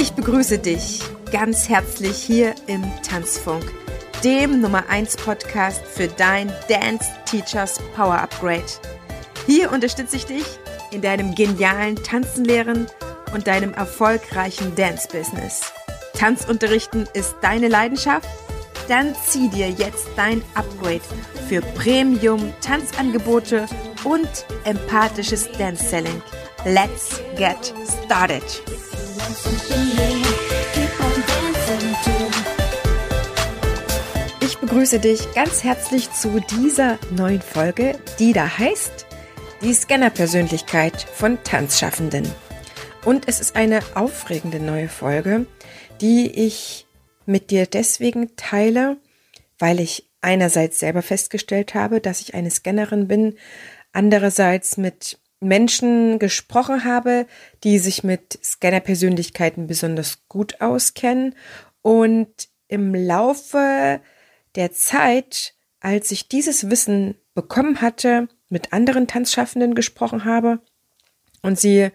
Ich begrüße dich ganz herzlich hier im Tanzfunk, dem Nummer 1 Podcast für dein Dance Teachers Power Upgrade. Hier unterstütze ich dich in deinem genialen Tanzenlehren und deinem erfolgreichen Dance-Business. Tanzunterrichten ist deine Leidenschaft? Dann zieh dir jetzt dein Upgrade für Premium-Tanzangebote und empathisches Dance-Selling. Let's get started! Ich begrüße dich ganz herzlich zu dieser neuen Folge, die da heißt Die Scanner-Persönlichkeit von Tanzschaffenden. Und es ist eine aufregende neue Folge, die ich mit dir deswegen teile, weil ich einerseits selber festgestellt habe, dass ich eine Scannerin bin, andererseits mit Menschen gesprochen habe, die sich mit Scanner-Persönlichkeiten besonders gut auskennen und im Laufe der Zeit, als ich dieses Wissen bekommen hatte, mit anderen Tanzschaffenden gesprochen habe und sie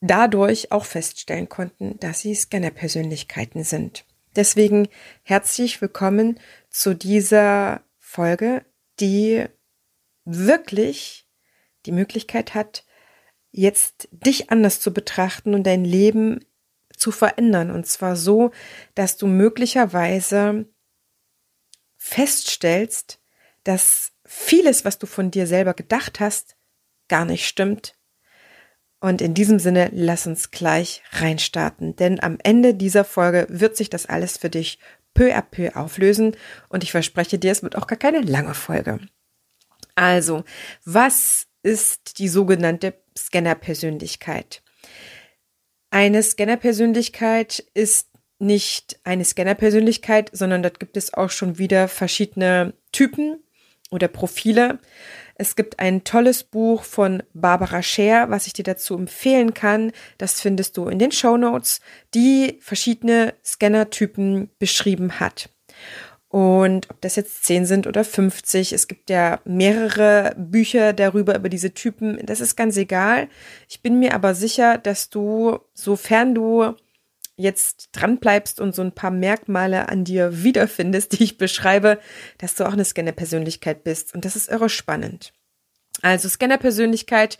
dadurch auch feststellen konnten, dass sie Scanner-Persönlichkeiten sind. Deswegen herzlich willkommen zu dieser Folge, die wirklich die Möglichkeit hat, jetzt dich anders zu betrachten und dein Leben zu verändern. Und zwar so, dass du möglicherweise feststellst, dass vieles, was du von dir selber gedacht hast, gar nicht stimmt. Und in diesem Sinne, lass uns gleich reinstarten, denn am Ende dieser Folge wird sich das alles für dich peu à peu auflösen und ich verspreche dir, es wird auch gar keine lange Folge. Also, was ist die sogenannte Scanner-Persönlichkeit. Eine Scanner-Persönlichkeit ist nicht eine Scanner-Persönlichkeit, sondern dort gibt es auch schon wieder verschiedene Typen oder Profile. Es gibt ein tolles Buch von Barbara Scher, was ich dir dazu empfehlen kann. Das findest du in den Show Notes, die verschiedene Scanner-Typen beschrieben hat. Und ob das jetzt 10 sind oder 50, es gibt ja mehrere Bücher darüber, über diese Typen, das ist ganz egal. Ich bin mir aber sicher, dass du, sofern du jetzt dran bleibst und so ein paar Merkmale an dir wiederfindest, die ich beschreibe, dass du auch eine Scanner-Persönlichkeit bist. Und das ist irre spannend. Also Scanner-Persönlichkeit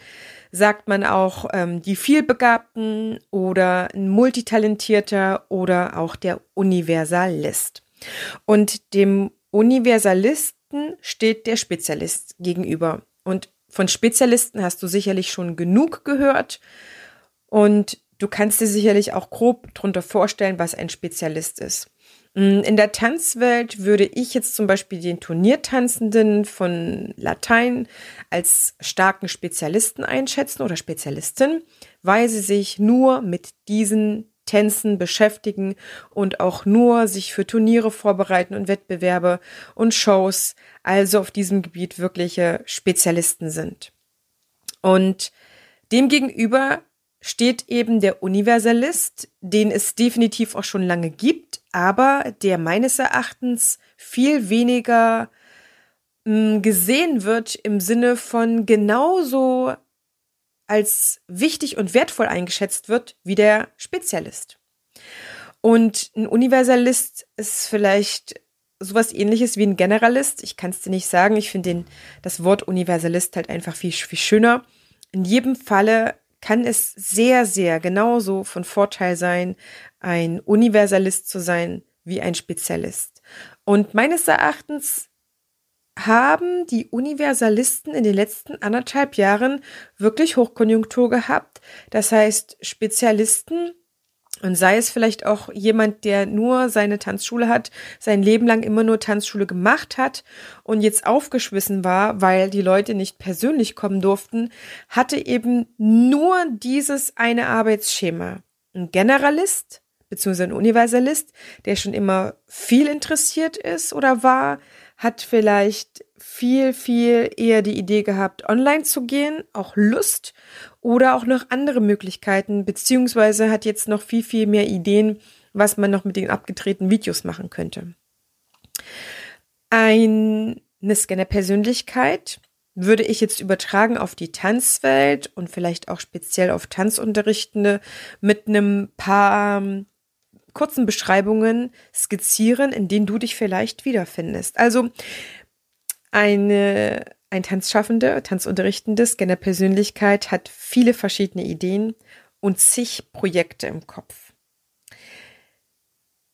sagt man auch ähm, die vielbegabten oder ein multitalentierter oder auch der Universalist. Und dem Universalisten steht der Spezialist gegenüber. Und von Spezialisten hast du sicherlich schon genug gehört. Und du kannst dir sicherlich auch grob darunter vorstellen, was ein Spezialist ist. Mm, in der Tanzwelt würde ich jetzt zum Beispiel den Turniertanzenden von Latein als starken Spezialisten einschätzen oder Spezialistin, weil sie sich nur mit diesen Tänzen beschäftigen und auch nur sich für Turniere vorbereiten und Wettbewerbe und Shows, also auf diesem Gebiet wirkliche Spezialisten sind. Und demgegenüber steht eben der Universalist, den es definitiv auch schon lange gibt, aber der meines Erachtens viel weniger mh, mm, gesehen wird im Sinne von genauso als wichtig und wertvoll eingeschätzt wird wie der Spezialist. Und ein Universalist ist vielleicht sowas ähnliches wie ein Generalist. Ich kann es dir nicht sagen. Ich finde das Wort Universalist halt einfach viel, viel schöner. In jedem Falle kann es sehr, sehr genauso von Vorteil sein, ein Universalist zu sein wie ein Spezialist. Und meines Erachtens haben die Universalisten in den letzten anderthalb Jahren wirklich Hochkonjunktur gehabt. Das heißt, Spezialisten und sei es vielleicht auch jemand, der nur seine Tanzschule hat, sein Leben lang immer nur Tanzschule gemacht hat und jetzt aufgeschwissen war, weil die Leute nicht persönlich kommen durften, hatte eben nur dieses eine Arbeitsschema. Ein Generalist beziehungsweise ein Universalist, der schon immer viel interessiert ist oder war, hat vielleicht viel, viel eher die Idee gehabt, online zu gehen, auch Lust oder auch noch andere Möglichkeiten, beziehungsweise hat jetzt noch viel, viel mehr Ideen, was man noch mit den abgedrehten Videos machen könnte. Eine Scanner-Persönlichkeit würde ich jetzt übertragen auf die Tanzwelt und vielleicht auch speziell auf Tanzunterrichtende mit einem paar ähm, kurzen Beschreibungen skizzieren, in denen du dich vielleicht wiederfindest. Also eine, ein Tanzschaffende, Tanzunterrichtende, Scanner-Persönlichkeit hat viele verschiedene Ideen und zig Projekte im Kopf.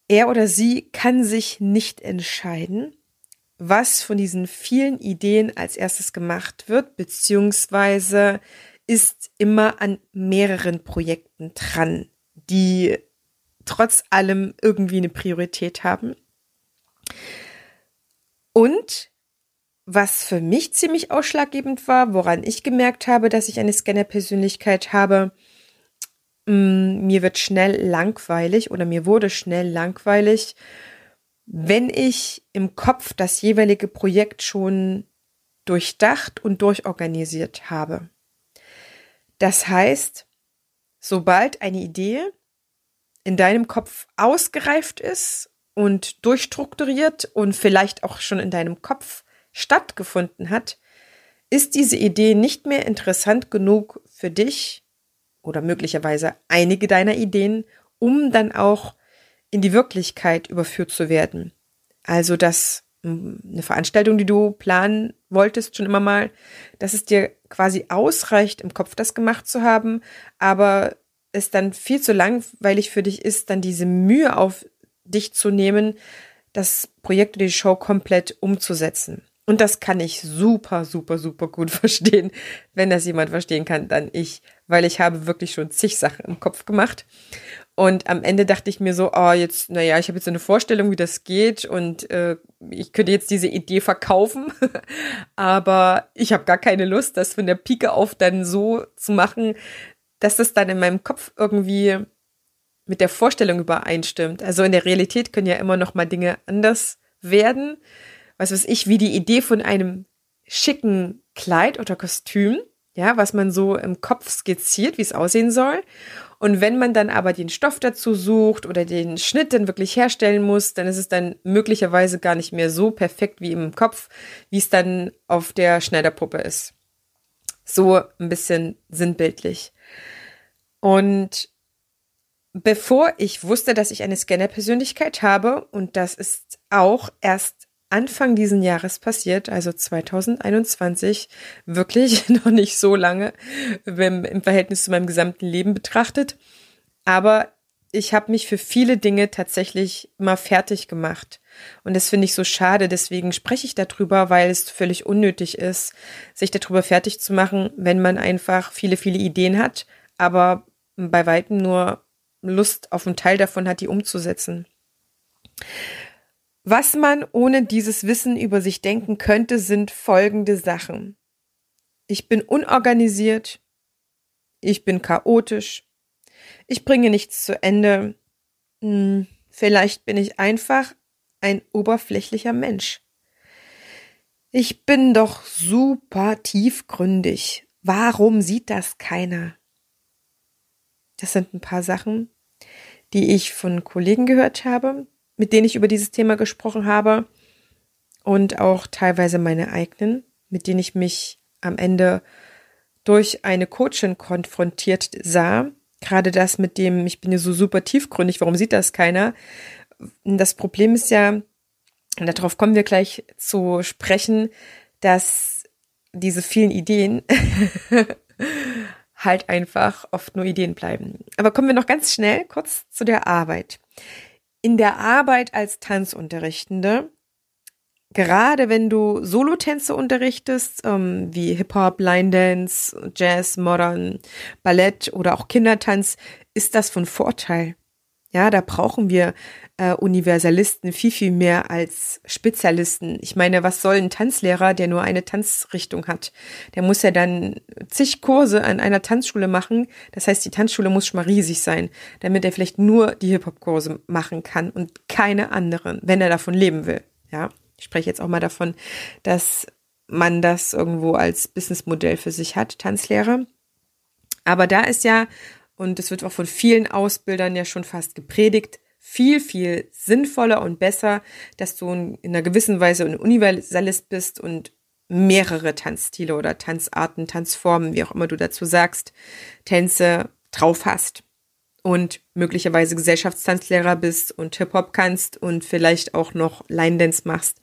Er oder sie kann sich nicht entscheiden, was von diesen vielen Ideen als erstes gemacht wird, beziehungsweise ist immer an mehreren Projekten dran, die trotz allem irgendwie eine Priorität haben. Und was für mich ziemlich ausschlaggebend war, woran ich gemerkt habe, dass ich eine Scanner-Persönlichkeit habe, mm, mir wird schnell langweilig oder mir wurde schnell langweilig, wenn ich im Kopf das jeweilige Projekt schon durchdacht und durchorganisiert habe. Das heißt, sobald eine Idee in deinem Kopf ausgereift ist und durchstrukturiert und vielleicht auch schon in deinem Kopf stattgefunden hat, ist diese Idee nicht mehr interessant genug für dich oder möglicherweise einige deiner Ideen, um dann auch in die Wirklichkeit überführt zu werden. Also, dass hm, eine Veranstaltung, die du planen wolltest, schon immer mal, dass es dir quasi ausreicht, im Kopf das gemacht zu haben, aber es dann viel zu langweilig für dich ist, dann diese Mühe auf dich zu nehmen, das Projekt oder die Show komplett umzusetzen. Und das kann ich super, super, super gut verstehen. Wenn das jemand verstehen kann, dann ich, weil ich habe wirklich schon zig Sachen im Kopf gemacht. Und am Ende dachte ich mir so, oh, jetzt, naja, ich habe jetzt eine Vorstellung, wie das geht und äh, ich könnte jetzt diese Idee verkaufen, aber ich habe gar keine Lust, das von der Pike auf dann so zu machen, dass das dann in meinem Kopf irgendwie mit der Vorstellung übereinstimmt. Also in der Realität können ja immer noch mal Dinge anders werden. Was weiß ich, wie die Idee von einem schicken Kleid oder Kostüm, ja, was man so im Kopf skizziert, wie es aussehen soll. Und wenn man dann aber den Stoff dazu sucht oder den Schnitt dann wirklich herstellen muss, dann ist es dann möglicherweise gar nicht mehr so perfekt wie im Kopf, wie es dann auf der Schneiderpuppe ist. So ein bisschen sinnbildlich. Und bevor ich wusste, dass ich eine Scanner-Persönlichkeit habe, und das ist auch erst Anfang diesen Jahres passiert, also 2021, wirklich noch nicht so lange im Verhältnis zu meinem gesamten Leben betrachtet. Aber ich habe mich für viele Dinge tatsächlich mal fertig gemacht. Und das finde ich so schade. Deswegen spreche ich darüber, weil es völlig unnötig ist, sich darüber fertig zu machen, wenn man einfach viele, viele Ideen hat, aber bei weitem nur Lust auf einen Teil davon hat, die umzusetzen. Was man ohne dieses Wissen über sich denken könnte, sind folgende Sachen. Ich bin unorganisiert. Ich bin chaotisch. Ich bringe nichts zu Ende. Hm, vielleicht bin ich einfach ein oberflächlicher Mensch. Ich bin doch super tiefgründig. Warum sieht das keiner? Das sind ein paar Sachen, die ich von Kollegen gehört habe, mit denen ich über dieses Thema gesprochen habe und auch teilweise meine eigenen, mit denen ich mich am Ende durch eine Coachin konfrontiert sah. Gerade das mit dem, ich bin ja so super tiefgründig, warum sieht das keiner? Das Problem ist ja, und darauf kommen wir gleich zu sprechen, dass diese vielen Ideen halt einfach oft nur Ideen bleiben. Aber kommen wir noch ganz schnell kurz zu der Arbeit. In der Arbeit als Tanzunterrichtende, gerade wenn du Solotänze unterrichtest, ähm, wie Hip-Hop, Line Dance, Jazz, Modern, Ballett oder auch Kindertanz, ist das von Vorteil. Ja, da brauchen wir äh, Universalisten viel, viel mehr als Spezialisten. Ich meine, was soll ein Tanzlehrer, der nur eine Tanzrichtung hat? Der muss ja dann zig Kurse an einer Tanzschule machen. Das heißt, die Tanzschule muss schon mal riesig sein, damit er vielleicht nur die Hip-Hop-Kurse machen kann und keine anderen, wenn er davon leben will. Ja, ich spreche jetzt auch mal davon, dass man das irgendwo als Businessmodell für sich hat, Tanzlehrer. Aber da ist ja und es wird auch von vielen Ausbildern ja schon fast gepredigt, viel, viel sinnvoller und besser, dass du in einer gewissen Weise ein Universalist bist und mehrere Tanzstile oder Tanzarten, Tanzformen, wie auch immer du dazu sagst, Tänze drauf hast und möglicherweise Gesellschaftstanzlehrer bist und Hip-Hop kannst und vielleicht auch noch Line Dance machst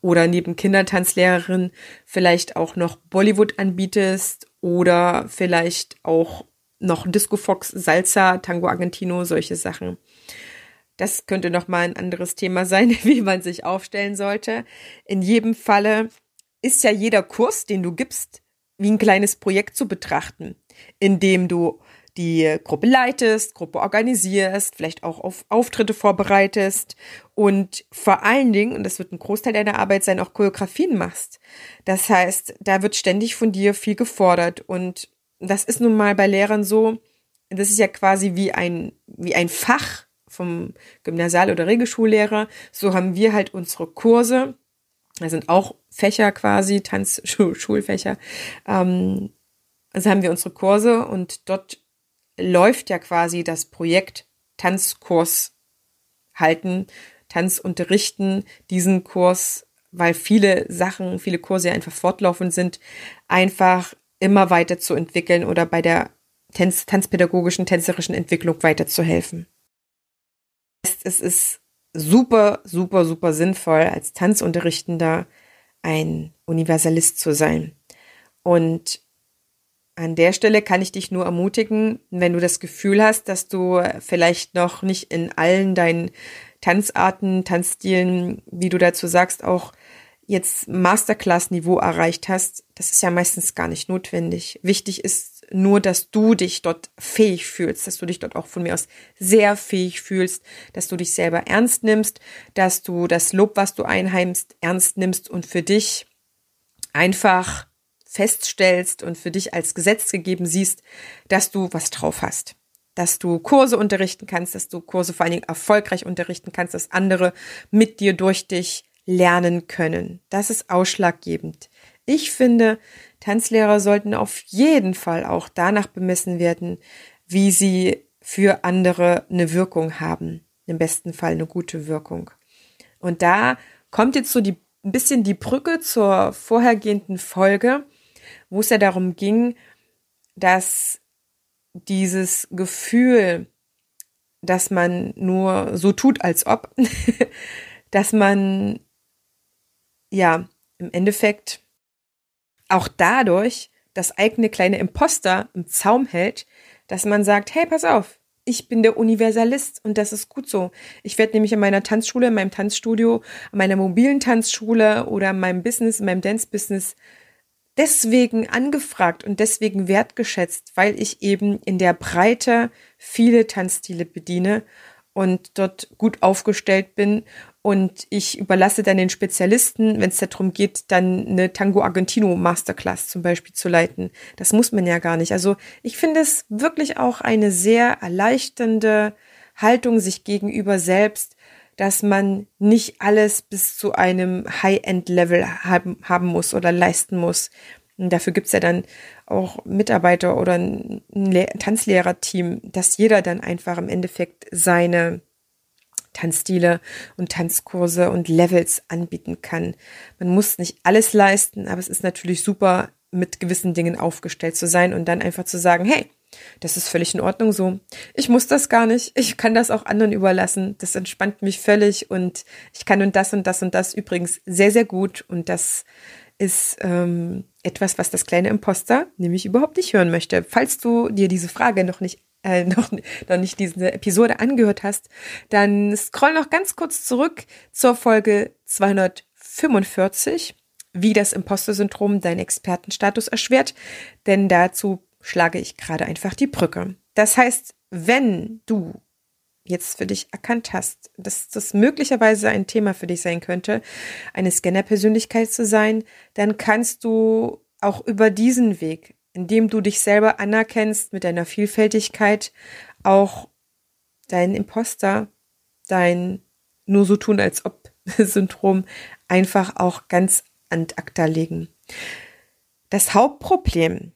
oder neben Kindertanzlehrerin vielleicht auch noch Bollywood anbietest oder vielleicht auch noch Disco Fox, Salsa, Tango Argentino, solche Sachen. Das könnte noch mal ein anderes Thema sein, wie man sich aufstellen sollte. In jedem Falle ist ja jeder Kurs, den du gibst, wie ein kleines Projekt zu betrachten, in dem du die Gruppe leitest, Gruppe organisierst, vielleicht auch auf Auftritte vorbereitest und vor allen Dingen, und das wird ein Großteil deiner Arbeit sein, auch Choreografien machst. Das heißt, da wird ständig von dir viel gefordert und das ist nun mal bei Lehrern so, das ist ja quasi wie ein, wie ein Fach vom Gymnasial- oder Regelschullehrer. So haben wir halt unsere Kurse. Da sind auch Fächer quasi, Tanzschulfächer. Ähm, also haben wir unsere Kurse und dort läuft ja quasi das Projekt Tanzkurs halten, Tanz unterrichten, diesen Kurs, weil viele Sachen, viele Kurse ja einfach fortlaufend sind, einfach immer weiter zu entwickeln oder bei der Tanz, tanzpädagogischen, tänzerischen Entwicklung weiterzuhelfen. Es ist super, super, super sinnvoll, als Tanzunterrichtender ein Universalist zu sein. Und an der Stelle kann ich dich nur ermutigen, wenn du das Gefühl hast, dass du vielleicht noch nicht in allen deinen Tanzarten, Tanzstilen, wie du dazu sagst, auch jetzt Masterclass-Niveau erreicht hast, das ist ja meistens gar nicht notwendig. Wichtig ist nur, dass du dich dort fähig fühlst, dass du dich dort auch von mir aus sehr fähig fühlst, dass du dich selber ernst nimmst, dass du das Lob, was du einheimst, ernst nimmst und für dich einfach feststellst und für dich als Gesetz gegeben siehst, dass du was drauf hast. Dass du Kurse unterrichten kannst, dass du Kurse vor allen Dingen erfolgreich unterrichten kannst, dass andere mit dir durch dich lernen können. Das ist ausschlaggebend. Ich finde, Tanzlehrer sollten auf jeden Fall auch danach bemessen werden, wie sie für andere eine Wirkung haben. Im besten Fall eine gute Wirkung. Und da kommt jetzt so die, ein bisschen die Brücke zur vorhergehenden Folge, wo es ja darum ging, dass dieses Gefühl, dass man nur so tut, als ob, dass man ja im Endeffekt auch dadurch das eigene kleine Imposter im Zaum hält, dass man sagt, hey, pass auf, ich bin der Universalist und das ist gut so. Ich werde nämlich in meiner Tanzschule, in meinem Tanzstudio, in meiner mobilen Tanzschule oder in meinem Business, in meinem Dance-Business deswegen angefragt und deswegen wertgeschätzt, weil ich eben in der Breite viele Tanzstile bediene und dort gut aufgestellt bin. Und ich überlasse dann den Spezialisten, wenn es darum geht, dann eine Tango Argentino Masterclass zum Beispiel zu leiten. Das muss man ja gar nicht. Also ich finde es wirklich auch eine sehr erleichternde Haltung sich gegenüber selbst, dass man nicht alles bis zu einem High-End-Level haben, haben muss oder leisten muss. Und dafür gibt's ja dann auch Mitarbeiter oder ein Tanzlehrerteam, dass jeder dann einfach im Endeffekt seine Tanzstile und Tanzkurse und Levels anbieten kann. Man muss nicht alles leisten, aber es ist natürlich super, mit gewissen Dingen aufgestellt zu sein und dann einfach zu sagen, hey, das ist völlig in Ordnung so. Ich muss das gar nicht. Ich kann das auch anderen überlassen. Das entspannt mich völlig und ich kann und das und das und das übrigens sehr, sehr gut. Und das ist ähm, etwas, was das kleine Imposter nämlich überhaupt nicht hören möchte. Falls du dir diese Frage noch nicht äh, noch, noch nicht diese Episode angehört hast, dann scroll noch ganz kurz zurück zur Folge 245, wie das Imposter-Syndrom deinen Expertenstatus erschwert, denn dazu schlage ich gerade einfach die Brücke. Das heißt, wenn du jetzt für dich erkannt hast, dass das möglicherweise ein Thema für dich sein könnte, eine Scanner-Persönlichkeit zu sein, dann kannst du auch über diesen Weg, indem du dich selber anerkennst mit deiner Vielfältigkeit, auch dein Imposter, dein nur so tun als ob Syndrom einfach auch ganz an acta legen. Das Hauptproblem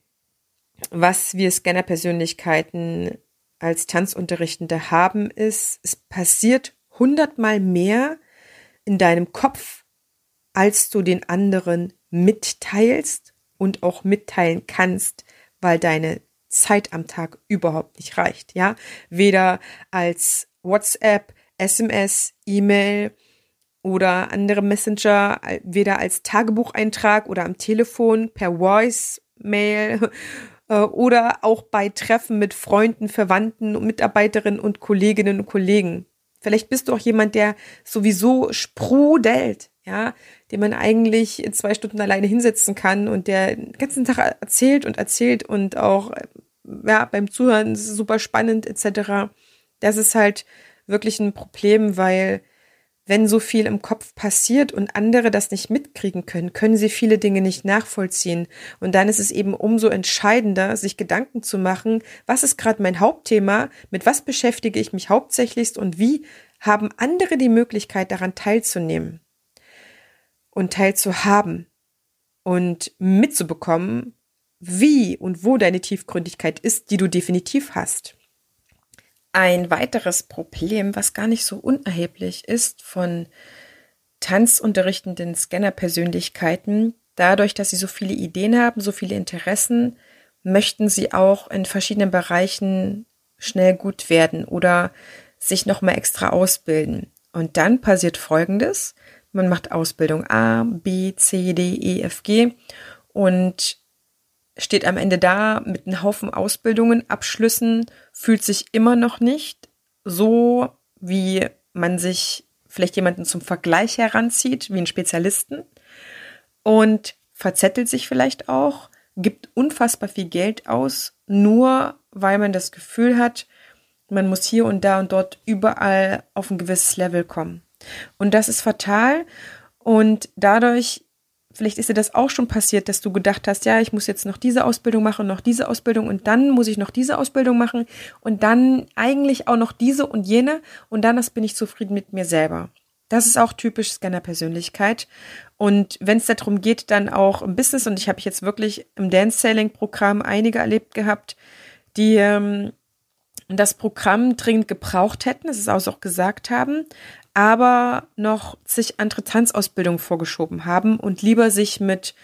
was wir Scanner-Persönlichkeiten als Tanzunterrichtende haben, ist, es passiert hundertmal mehr in deinem Kopf, als du den anderen mitteilst und auch mitteilen kannst, weil deine Zeit am Tag überhaupt nicht reicht, ja? Weder als WhatsApp, SMS, E-Mail oder andere Messenger, weder als Tagebucheintrag oder am Telefon, per Voice-Mail äh, oder auch bei Treffen mit Freunden, Verwandten, Mitarbeiterinnen und Kolleginnen und Kollegen. Vielleicht bist du auch jemand, der sowieso sprudelt, ja, den man eigentlich in zwei Stunden alleine hinsetzen kann und der den ganzen Tag erzählt und erzählt und auch ja, beim Zuhören super spannend etc. Das ist halt wirklich ein Problem, weil wenn so viel im Kopf passiert und andere das nicht mitkriegen können, können sie viele Dinge nicht nachvollziehen. Und dann ist es eben umso entscheidender, sich Gedanken zu machen, was ist gerade mein Hauptthema, mit was beschäftige ich mich hauptsächlichst und wie haben andere die Möglichkeit daran teilzunehmen und teilzuhaben und mitzubekommen, wie und wo deine Tiefgründigkeit ist, die du definitiv hast. Ein weiteres Problem, was gar nicht so unerheblich ist von tanzunterrichtenden Scanner-Persönlichkeiten, dadurch, dass sie so viele Ideen haben, so viele Interessen, möchten sie auch in verschiedenen Bereichen schnell gut werden oder sich nochmal extra ausbilden. Und dann passiert Folgendes. Man macht Ausbildung A, B, C, D, E, F, G und steht am Ende da mit einem Haufen Ausbildungen, Abschlüssen, fühlt sich immer noch nicht so, wie man sich vielleicht jemanden zum Vergleich heranzieht, wie einen Spezialisten und verzettelt sich vielleicht auch, gibt unfassbar viel Geld aus, nur weil man das Gefühl hat, man muss hier und da und dort überall auf ein gewisses Level kommen. Und das ist fatal. Und dadurch, vielleicht ist dir das auch schon passiert, dass du gedacht hast, ja, ich muss jetzt noch diese Ausbildung machen, noch diese Ausbildung und dann muss ich noch diese Ausbildung machen und dann eigentlich auch noch diese und jene und dann bin ich zufrieden mit mir selber. Das ist auch typisch Scanner-Persönlichkeit. Und wenn es darum geht, dann auch im Business, und ich habe jetzt wirklich im Dance-Sailing-Programm einige erlebt gehabt, die ähm, das Programm dringend gebraucht hätten, das ist auch gesagt haben, aber noch sich andere Tanzausbildungen vorgeschoben haben und lieber sich mit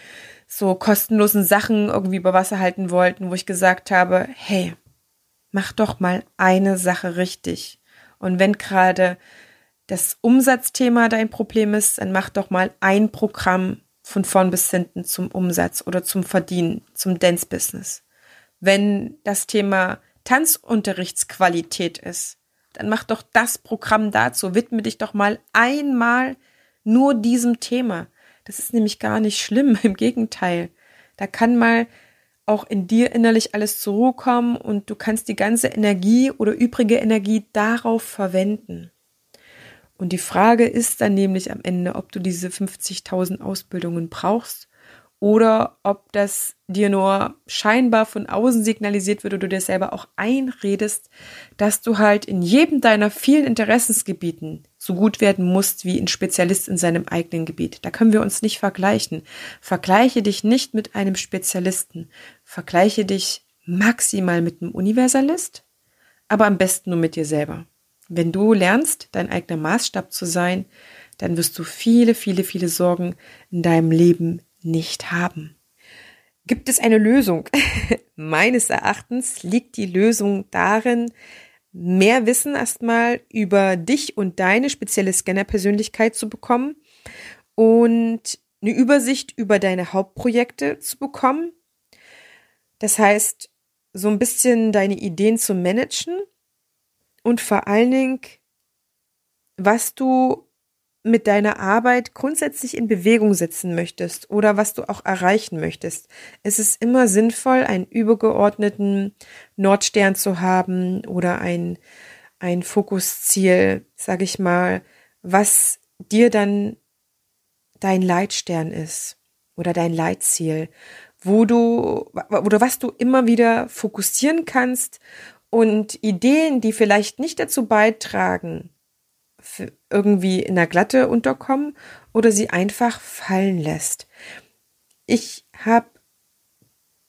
so kostenlosen Sachen irgendwie über Wasser halten wollten, wo ich gesagt habe, hey, mach doch mal eine Sache richtig. Und wenn gerade das Umsatzthema dein Problem ist, dann mach doch mal ein Programm von vorn bis hinten zum Umsatz oder zum Verdienen, zum Dance-Business. Wenn das Thema Tanzunterrichtsqualität ist, dann mach doch das Programm dazu. Widme dich doch mal einmal nur diesem Thema. Das ist nämlich gar nicht schlimm, im Gegenteil. Da kann mal auch in dir innerlich alles zur Ruhe kommen und du kannst die ganze Energie oder übrige Energie darauf verwenden. Und die Frage ist dann nämlich am Ende, ob du diese 50.000 Ausbildungen brauchst oder ob das dir nur scheinbar von außen signalisiert wird oder du dir selber auch einredest, dass du halt in jedem deiner vielen Interessensgebieten so gut werden musst wie ein Spezialist in seinem eigenen Gebiet. Da können wir uns nicht vergleichen. Vergleiche dich nicht mit einem Spezialisten. Vergleiche dich maximal mit einem Universalist, aber am besten nur mit dir selber. Wenn du lernst, dein eigener Maßstab zu sein, dann wirst du viele, viele, viele Sorgen in deinem Leben nicht haben. Gibt es eine Lösung? Meines Erachtens liegt die Lösung darin, mehr Wissen erstmal über dich und deine spezielle Scanner-Persönlichkeit zu bekommen und eine Übersicht über deine Hauptprojekte zu bekommen. Das heißt, so ein bisschen deine Ideen zu managen und vor allen Dingen, was du mit deiner Arbeit grundsätzlich in Bewegung setzen möchtest oder was du auch erreichen möchtest. Es ist immer sinnvoll, einen übergeordneten Nordstern zu haben oder ein, ein Fokusziel, sag ich mal, was dir dann dein Leitstern ist oder dein Leitziel, wo du, oder was du immer wieder fokussieren kannst und Ideen, die vielleicht nicht dazu beitragen, irgendwie in der Glatte unterkommen oder sie einfach fallen lässt. Ich habe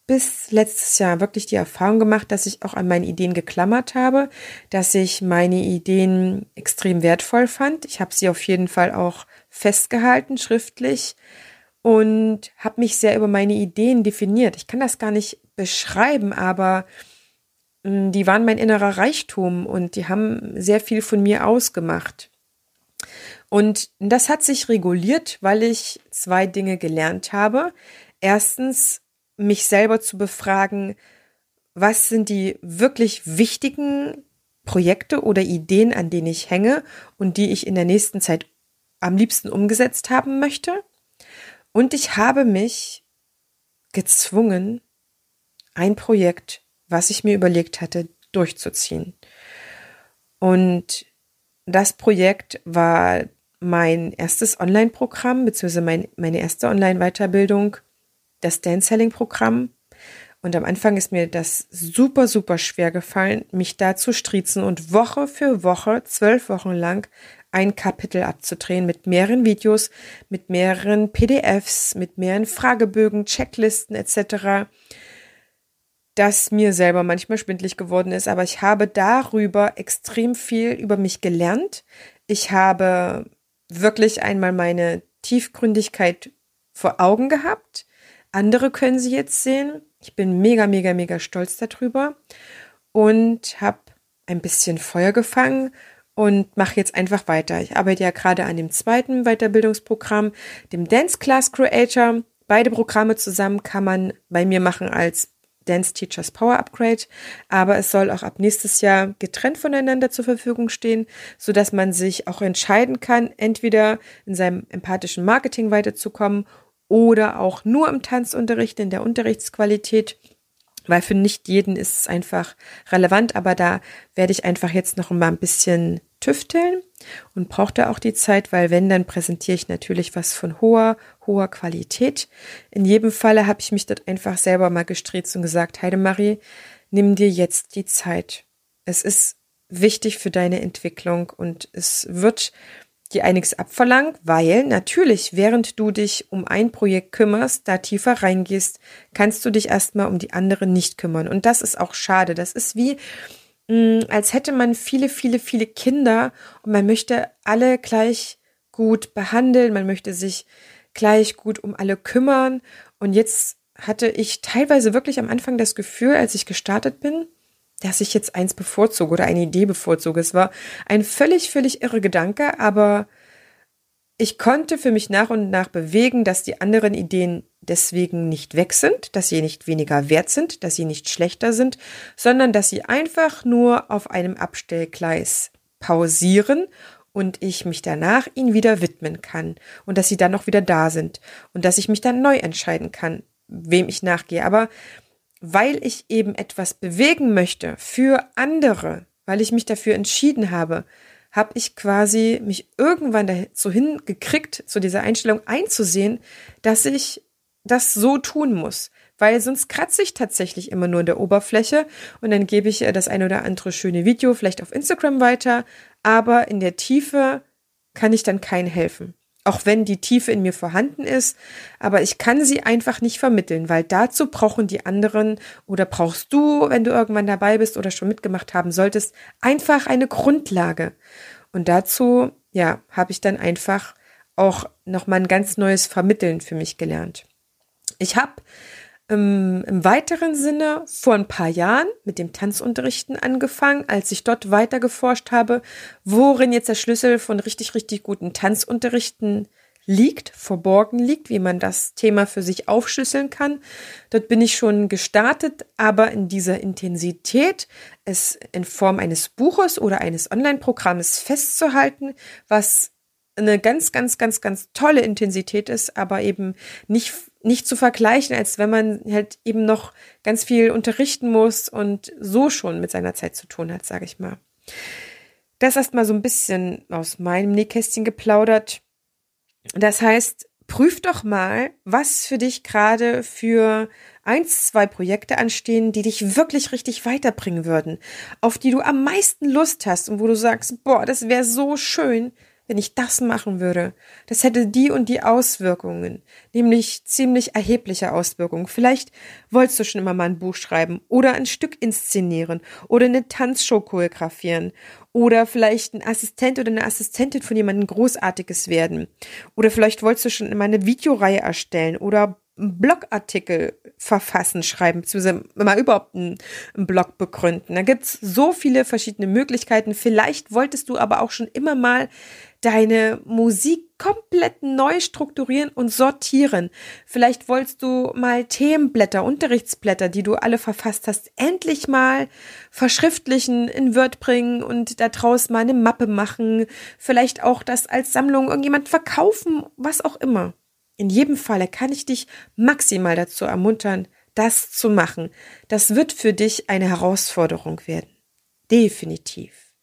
bis letztes Jahr wirklich die Erfahrung gemacht, dass ich auch an meine Ideen geklammert habe, dass ich meine Ideen extrem wertvoll fand. Ich habe sie auf jeden Fall auch festgehalten, schriftlich. und habe mich sehr über meine Ideen definiert. Ich kann das gar nicht beschreiben, aber die waren mein innerer Reichtum und die haben sehr viel von mir ausgemacht. Und das hat sich reguliert, weil ich zwei Dinge gelernt habe. Erstens, mich selber zu befragen, was sind die wirklich wichtigen Projekte oder Ideen, an denen ich hänge und die ich in der nächsten Zeit am liebsten umgesetzt haben möchte. Und ich habe mich gezwungen, ein Projekt, was ich mir überlegt hatte, durchzuziehen. Und das Projekt war mein erstes Online-Programm, beziehungsweise mein, meine erste Online-Weiterbildung, das Dance-Selling-Programm. Und am Anfang ist mir das super, super schwer gefallen, mich da zu striezen und Woche für Woche, zwölf Wochen lang, ein Kapitel abzudrehen mit mehreren Videos, mit mehreren PDFs, mit mehreren Fragebögen, Checklisten etc., das mir selber manchmal schwindlig geworden ist. Aber ich habe darüber extrem viel über mich gelernt. Ich habe wirklich einmal meine Tiefgründigkeit vor Augen gehabt. Andere können sie jetzt sehen. Ich bin mega, mega, mega stolz darüber und habe ein bisschen Feuer gefangen und mache jetzt einfach weiter. Ich arbeite ja gerade an dem zweiten Weiterbildungsprogramm, dem Dance Class Creator. Beide Programme zusammen kann man bei mir machen als Dance Teachers Power Upgrade, aber es soll auch ab nächstes Jahr getrennt voneinander zur Verfügung stehen, so dass man sich auch entscheiden kann, entweder in seinem empathischen Marketing weiterzukommen oder auch nur im Tanzunterricht, in der Unterrichtsqualität, weil für nicht jeden ist es einfach relevant, aber da werde ich einfach jetzt noch mal ein bisschen tüfteln und brauche da auch die Zeit, weil wenn, dann präsentiere ich natürlich was von hoher, hoher Qualität. In jedem Falle habe ich mich dort einfach selber mal gestrezt und gesagt, Heidemarie, nimm dir jetzt die Zeit. Es ist wichtig für deine Entwicklung und es wird dir einiges abverlangt, weil natürlich, während du dich um ein Projekt kümmerst, da tiefer reingehst, kannst du dich erstmal um die anderen nicht kümmern. Und das ist auch schade. Das ist wie, mm, als hätte man viele, viele, viele Kinder und man möchte alle gleich gut behandeln, man möchte sich gleich gut um alle kümmern. Und jetzt hatte ich teilweise wirklich am Anfang das Gefühl, als ich gestartet bin, dass ich jetzt eins bevorzuge oder eine Idee bevorzuge. Es war ein völlig, völlig irre Gedanke, aber ich konnte für mich nach und nach bewegen, dass die anderen Ideen deswegen nicht weg sind, dass sie nicht weniger wert sind, dass sie nicht schlechter sind, sondern dass sie einfach nur auf einem Abstellgleis pausieren und ich mich danach ihnen wieder widmen kann und dass sie dann noch wieder da sind und dass ich mich dann neu entscheiden kann, wem ich nachgehe. Aber weil ich eben etwas bewegen möchte für andere, weil ich mich dafür entschieden habe, habe ich quasi mich irgendwann dazu hingekriegt, zu dieser Einstellung einzusehen, dass ich das so tun muss. Weil sonst kratze ich tatsächlich immer nur in der Oberfläche und dann gebe ich das ein oder andere schöne Video vielleicht auf Instagram weiter, aber in der Tiefe kann ich dann keinen helfen auch wenn die Tiefe in mir vorhanden ist, aber ich kann sie einfach nicht vermitteln, weil dazu brauchen die anderen oder brauchst du, wenn du irgendwann dabei bist oder schon mitgemacht haben solltest, einfach eine Grundlage. Und dazu, ja, habe ich dann einfach auch nochmal ein ganz neues Vermitteln für mich gelernt. Ich habe ähm, im weiteren Sinne vor ein paar Jahren mit dem Tanzunterrichten angefangen, als ich dort weiter geforscht habe, worin jetzt der Schlüssel von richtig, richtig guten Tanzunterrichten liegt, verborgen liegt, wie man das Thema für sich aufschlüsseln kann. Dort bin ich schon gestartet, aber in dieser Intensität, es in Form eines Buches oder eines Online-Programmes festzuhalten, was eine ganz, ganz, ganz, ganz tolle Intensität ist, aber eben nicht nicht zu vergleichen, als wenn man halt eben noch ganz viel unterrichten muss und so schon mit seiner Zeit zu tun hat, sage ich mal. Das erstmal so ein bisschen aus meinem Nähkästchen geplaudert. Das heißt, prüf doch mal, was für dich gerade für eins, zwei Projekte anstehen, die dich wirklich richtig weiterbringen würden, auf die du am meisten Lust hast und wo du sagst, boah, das wäre so schön, wenn ich das machen würde, das hätte die und die Auswirkungen, nämlich ziemlich erhebliche Auswirkungen. Vielleicht wolltest du schon immer mal ein Buch schreiben oder ein Stück inszenieren oder eine Tanzshow choreografieren oder vielleicht ein Assistent oder eine Assistentin von jemandem Großartiges werden oder vielleicht wolltest du schon immer eine Videoreihe erstellen oder Blogartikel verfassen, schreiben, beziehungsweise mal überhaupt einen, einen Blog begründen. Da gibt's so viele verschiedene Möglichkeiten. Vielleicht wolltest du aber auch schon immer mal deine Musik komplett neu strukturieren und sortieren. Vielleicht wolltest du mal Themenblätter, Unterrichtsblätter, die du alle verfasst hast, endlich mal verschriftlichen, in Word bringen und daraus mal eine Mappe machen. Vielleicht auch das als Sammlung irgendjemand verkaufen, was auch immer. In jedem Falle kann ich dich maximal dazu ermuntern, das zu machen. Das wird für dich eine Herausforderung werden. Definitiv.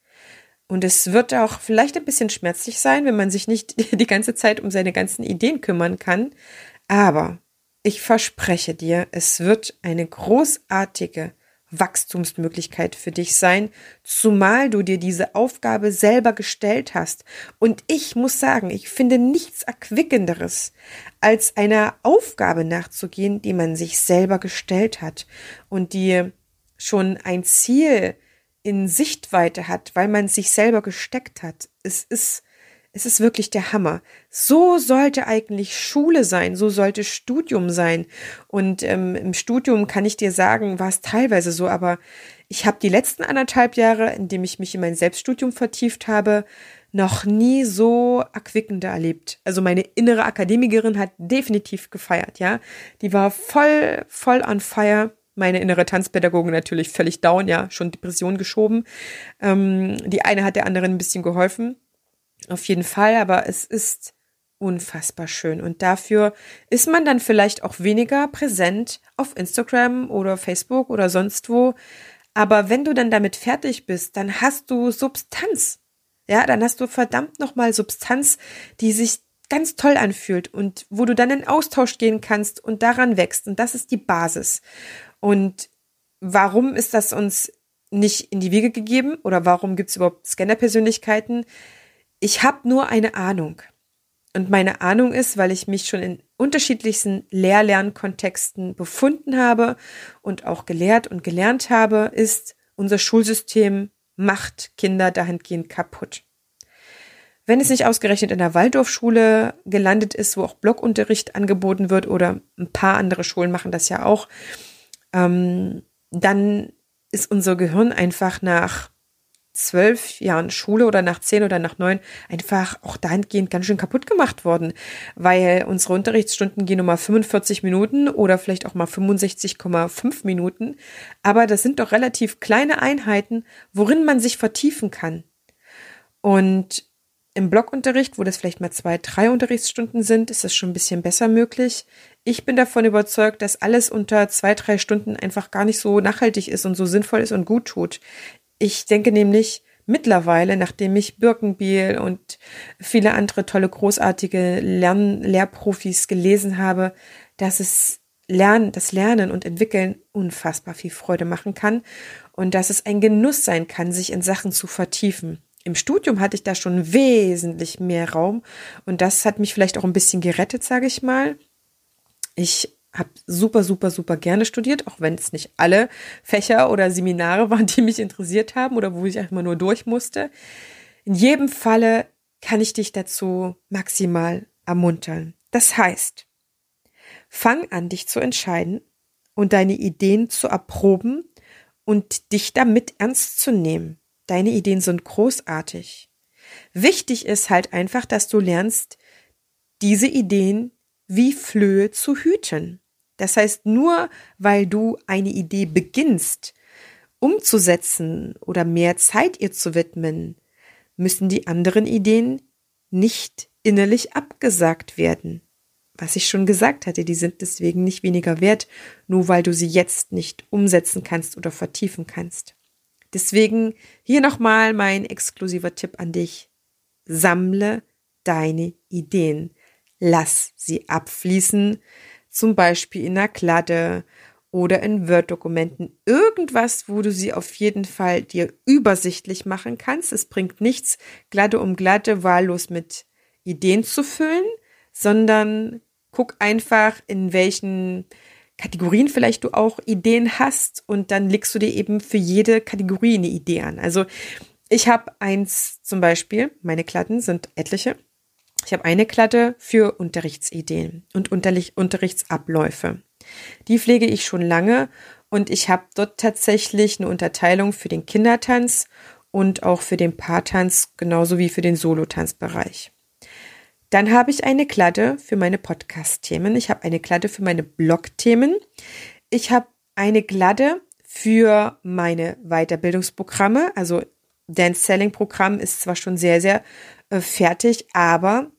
Und es wird auch vielleicht ein bisschen schmerzlich sein, wenn man sich nicht die ganze Zeit um seine ganzen Ideen kümmern kann. Aber ich verspreche dir, es wird eine großartige Wachstumsmöglichkeit für dich sein, zumal du dir diese Aufgabe selber gestellt hast. Und ich muss sagen, ich finde nichts erquickenderes, als einer Aufgabe nachzugehen, die man sich selber gestellt hat und die schon ein Ziel in Sichtweite hat, weil man sich selber gesteckt hat. Es ist es ist wirklich der Hammer. So sollte eigentlich Schule sein, so sollte Studium sein. Und ähm, im Studium kann ich dir sagen, war es teilweise so, aber ich habe die letzten anderthalb Jahre, in dem ich mich in mein Selbststudium vertieft habe, noch nie so erquickender erlebt. Also meine innere Akademikerin hat definitiv gefeiert, ja. Die war voll, voll on fire. Meine innere Tanzpädagogin natürlich völlig down, ja, schon Depression geschoben. Ähm, die eine hat der anderen ein bisschen geholfen. Auf jeden Fall, aber es ist unfassbar schön. Und dafür ist man dann vielleicht auch weniger präsent auf Instagram oder Facebook oder sonst wo. Aber wenn du dann damit fertig bist, dann hast du Substanz. Ja, dann hast du verdammt nochmal Substanz, die sich ganz toll anfühlt und wo du dann in Austausch gehen kannst und daran wächst. Und das ist die Basis. Und warum ist das uns nicht in die Wiege gegeben oder warum gibt es überhaupt Scanner-Persönlichkeiten? Ich habe nur eine Ahnung. Und meine Ahnung ist, weil ich mich schon in unterschiedlichsten Lehr-Lernkontexten befunden habe und auch gelehrt und gelernt habe, ist, unser Schulsystem macht Kinder dahingehend kaputt. Wenn es nicht ausgerechnet in der Waldorfschule gelandet ist, wo auch Blockunterricht angeboten wird oder ein paar andere Schulen machen das ja auch, ähm, dann ist unser Gehirn einfach nach zwölf Jahren Schule oder nach zehn oder nach neun einfach auch dahingehend ganz schön kaputt gemacht worden, weil unsere Unterrichtsstunden gehen nur mal 45 Minuten oder vielleicht auch mal 65,5 Minuten. Aber das sind doch relativ kleine Einheiten, worin man sich vertiefen kann. Und im Blockunterricht, wo das vielleicht mal zwei, drei Unterrichtsstunden sind, ist das schon ein bisschen besser möglich. Ich bin davon überzeugt, dass alles unter zwei, drei Stunden einfach gar nicht so nachhaltig ist und so sinnvoll ist und gut tut. Ich denke nämlich mittlerweile, nachdem ich Birkenbiel und viele andere tolle, großartige Lern Lehrprofis gelesen habe, dass es Lernen, das Lernen und Entwickeln unfassbar viel Freude machen kann und dass es ein Genuss sein kann, sich in Sachen zu vertiefen. Im Studium hatte ich da schon wesentlich mehr Raum und das hat mich vielleicht auch ein bisschen gerettet, sage ich mal. Ich habe super, super, super gerne studiert, auch wenn es nicht alle Fächer oder Seminare waren, die mich interessiert haben oder wo ich einfach nur durch musste. In jedem Falle kann ich dich dazu maximal ermuntern. Das heißt, fang an, dich zu entscheiden und deine Ideen zu erproben und dich damit ernst zu nehmen. Deine Ideen sind großartig. Wichtig ist halt einfach, dass du lernst, diese Ideen wie Flöhe zu hüten. Das heißt, nur weil du eine Idee beginnst, umzusetzen oder mehr Zeit ihr zu widmen, müssen die anderen Ideen nicht innerlich abgesagt werden. Was ich schon gesagt hatte, die sind deswegen nicht weniger wert, nur weil du sie jetzt nicht umsetzen kannst oder vertiefen kannst. Deswegen hier nochmal mein exklusiver Tipp an dich. Sammle deine Ideen. Lass sie abfließen, zum Beispiel in einer Kladde oder in Word-Dokumenten. Irgendwas, wo du sie auf jeden Fall dir übersichtlich machen kannst. Es bringt nichts, glatte um glatte, wahllos mit Ideen zu füllen, sondern guck einfach, in welchen Kategorien vielleicht du auch Ideen hast und dann legst du dir eben für jede Kategorie eine Idee an. Also ich habe eins zum Beispiel, meine Klatten sind etliche. Ich habe eine Klatte für Unterrichtsideen und Unterrichtsabläufe. Die pflege ich schon lange und ich habe dort tatsächlich eine Unterteilung für den Kindertanz und auch für den Paartanz, genauso wie für den Solotanzbereich. Dann habe ich eine Kladde für meine Podcast-Themen. Ich habe eine Kladde für meine Blog-Themen. Ich habe eine Kladde für meine Weiterbildungsprogramme. Also Dance Selling Programm ist zwar schon sehr, sehr äh, fertig, aber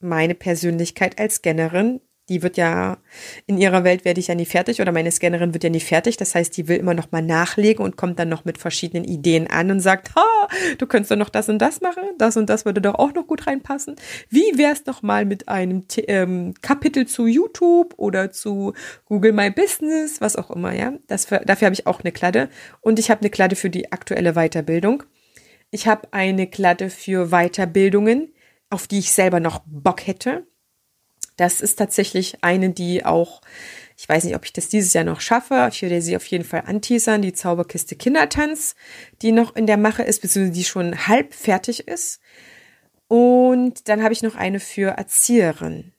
meine Persönlichkeit als Scannerin die wird ja, in ihrer Welt werde ich ja nie fertig oder meine Scannerin wird ja nie fertig. Das heißt, die will immer noch mal nachlegen und kommt dann noch mit verschiedenen Ideen an und sagt, ha, du könntest doch noch das und das machen, das und das würde doch auch noch gut reinpassen. Wie wär's doch mal mit einem ähm, Kapitel zu YouTube oder zu Google My Business, was auch immer, ja. Das, dafür habe ich auch eine Kladde und ich habe eine Kladde für die aktuelle Weiterbildung. Ich habe eine Kladde für Weiterbildungen, auf die ich selber noch Bock hätte. Das ist tatsächlich eine, die auch, ich weiß nicht, ob ich das dieses Jahr noch schaffe. Ich würde sie auf jeden Fall anteasern, die Zauberkiste Kindertanz, die noch in der Mache ist, beziehungsweise die schon halb fertig ist. Und dann habe ich noch eine für Erzieherin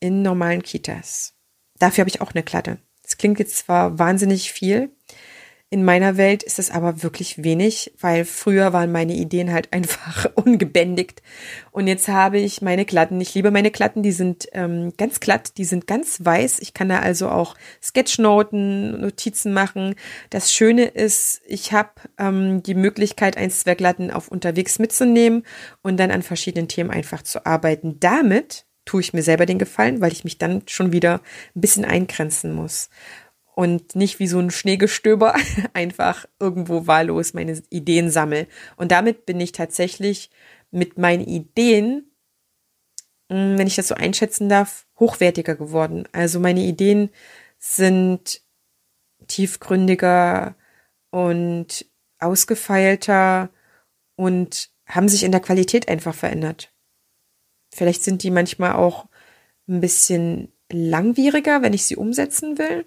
in normalen Kitas. Dafür habe ich auch eine Klatte. Das klingt jetzt zwar wahnsinnig viel, in meiner Welt ist es aber wirklich wenig, weil früher waren meine Ideen halt einfach ungebändigt. Und jetzt habe ich meine Klatten. Ich liebe meine Klatten, die sind ähm, ganz glatt, die sind ganz weiß. Ich kann da also auch Sketchnoten, Notizen machen. Das Schöne ist, ich habe ähm, die Möglichkeit, eins, zwei Glatten auf unterwegs mitzunehmen und dann an verschiedenen Themen einfach zu arbeiten. Damit tue ich mir selber den Gefallen, weil ich mich dann schon wieder ein bisschen eingrenzen muss und nicht wie so ein Schneegestöber einfach irgendwo wahllos meine Ideen sammel. Und damit bin ich tatsächlich mit meinen Ideen, hm, wenn ich das so einschätzen darf, hochwertiger geworden. Also meine Ideen sind tiefgründiger und ausgefeilter und haben sich in der Qualität einfach verändert. Vielleicht sind die manchmal auch ein bisschen langwieriger, wenn ich sie umsetzen will.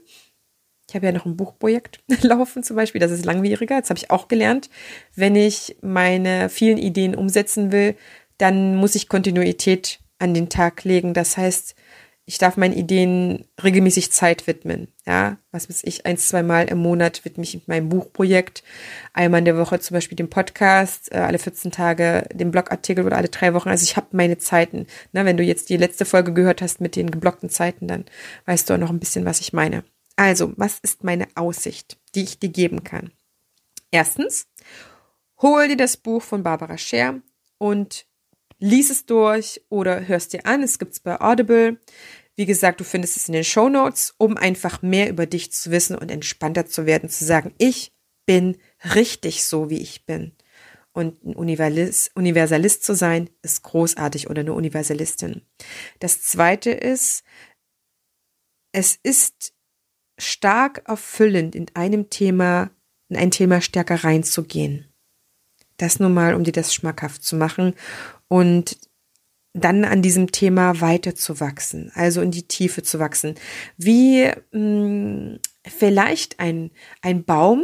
Ich habe ja noch ein Buchprojekt laufen zum Beispiel, das ist langwieriger. Jetzt habe ich auch gelernt, wenn ich meine vielen Ideen umsetzen will, dann muss ich Kontinuität an den Tag legen. Das heißt, ich darf meinen Ideen regelmäßig Zeit widmen. Ja, was weiß ich, eins, zwei Mal im Monat widme ich meinem Buchprojekt. Einmal in der Woche zum Beispiel dem Podcast, äh, alle 14 Tage dem Blogartikel oder alle drei Wochen. Also ich habe meine Zeiten. Na, wenn du jetzt die letzte Folge gehört hast mit den geblockten Zeiten, dann weißt du auch noch ein bisschen, was ich meine. Also, was ist meine Aussicht, die ich dir geben kann? Erstens, hol dir das Buch von Barbara Scher und lies es durch oder hörst dir an. Es gibt's bei Audible. Wie gesagt, du findest es in den Show Notes, um einfach mehr über dich zu wissen und entspannter zu werden, zu sagen, ich bin richtig so, wie ich bin. Und ein Universalist, Universalist zu sein, ist großartig oder eine Universalistin. Das zweite ist, es ist stark erfüllend in einem Thema, in ein Thema stärker reinzugehen. Das nur mal, um dir das schmackhaft zu machen und dann an diesem Thema weiter zu wachsen, also in die Tiefe zu wachsen. Wie mh, hm, vielleicht ein, ein Baum,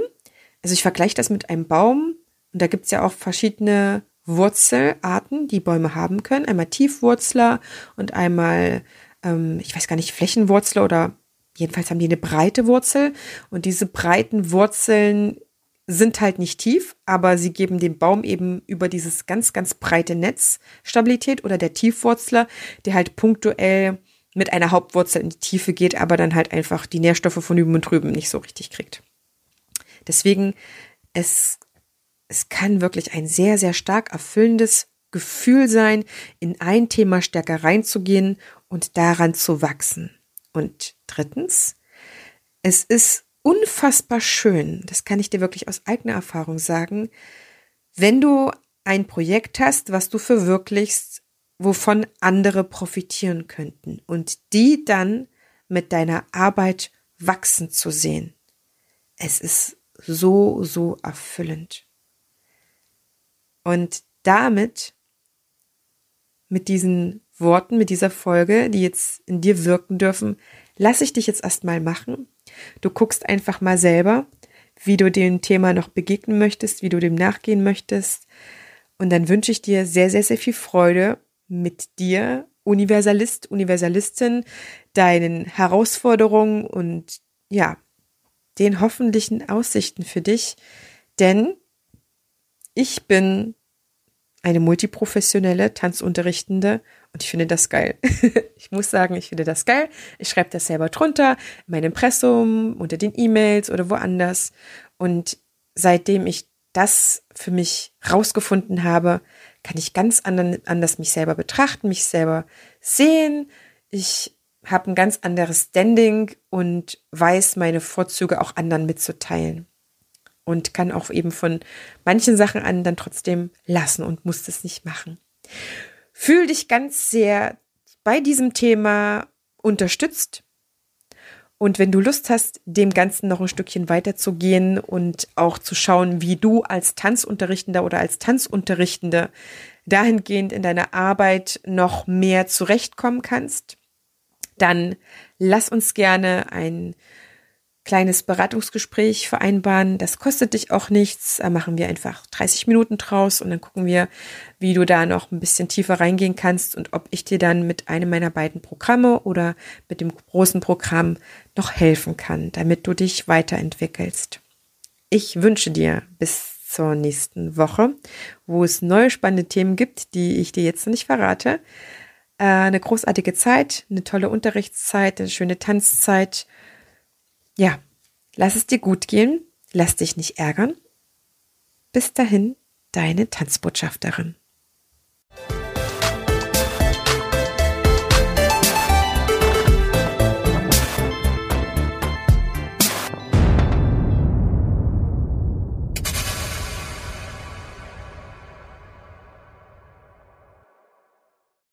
also ich vergleiche das mit einem Baum, und da gibt's ja auch verschiedene Wurzelarten, die Bäume haben können. Einmal Tiefwurzler und einmal, ähm, ich weiß gar nicht, Flächenwurzler oder Jedenfalls haben die eine breite Wurzel und diese breiten Wurzeln sind halt nicht tief, aber sie geben dem Baum eben über dieses ganz, ganz breite Netz Stabilität oder der Tiefwurzler, der halt punktuell mit einer Hauptwurzel in die Tiefe geht, aber dann halt einfach die Nährstoffe von üben und drüben nicht so richtig kriegt. Deswegen, es, es kann wirklich ein sehr, sehr stark erfüllendes Gefühl sein, in ein Thema stärker reinzugehen und daran zu wachsen. Und drittens, es ist unfassbar schön, das kann ich dir wirklich aus eigener Erfahrung sagen, wenn du ein Projekt hast, was du verwirklichst, wovon andere profitieren könnten und die dann mit deiner Arbeit wachsen zu sehen. Es ist so, so erfüllend. Und damit, mit diesen Worten, mit dieser Folge, die jetzt in dir wirken dürfen, lasse ich dich jetzt erstmal machen. Du guckst einfach mal selber, wie du dem Thema noch begegnen möchtest, wie du dem nachgehen möchtest. Und dann wünsche ich dir sehr, sehr, sehr viel Freude mit dir, Universalist, Universalistin, deinen Herausforderungen und ja, den hoffentlichen Aussichten für dich. Denn ich bin eine multiprofessionelle Tanzunterrichtende und ich finde das geil. ich muss sagen, ich finde das geil. Ich schreibe das selber drunter, in meinem Impressum, unter den E-Mails oder woanders. Und seitdem ich das für mich rausgefunden habe, kann ich ganz anders mich selber betrachten, mich selber sehen. Ich habe ein ganz anderes Standing und weiß meine Vorzüge auch anderen mitzuteilen und kann auch eben von manchen Sachen an dann trotzdem lassen und muss das nicht machen. Fühl dich ganz sehr bei diesem Thema unterstützt. Und wenn du Lust hast, dem Ganzen noch ein Stückchen weiterzugehen und auch zu schauen, wie du als Tanzunterrichtender oder als Tanzunterrichtende dahingehend in deiner Arbeit noch mehr zurechtkommen kannst, dann lass uns gerne ein kleines Beratungsgespräch vereinbaren. Das kostet dich auch nichts. Da machen wir einfach 30 Minuten draus und dann gucken wir, wie du da noch ein bisschen tiefer reingehen kannst und ob ich dir dann mit einem meiner beiden Programme oder mit dem großen Programm noch helfen kann, damit du dich weiterentwickelst. Ich wünsche dir bis zur nächsten Woche, wo es neue spannende Themen gibt, die ich dir jetzt noch nicht verrate. Äh, eine großartige Zeit, eine tolle Unterrichtszeit, eine schöne Tanzzeit ja, lass es dir gut gehen, lass dich nicht ärgern. Bis dahin, deine Tanzbotschafterin.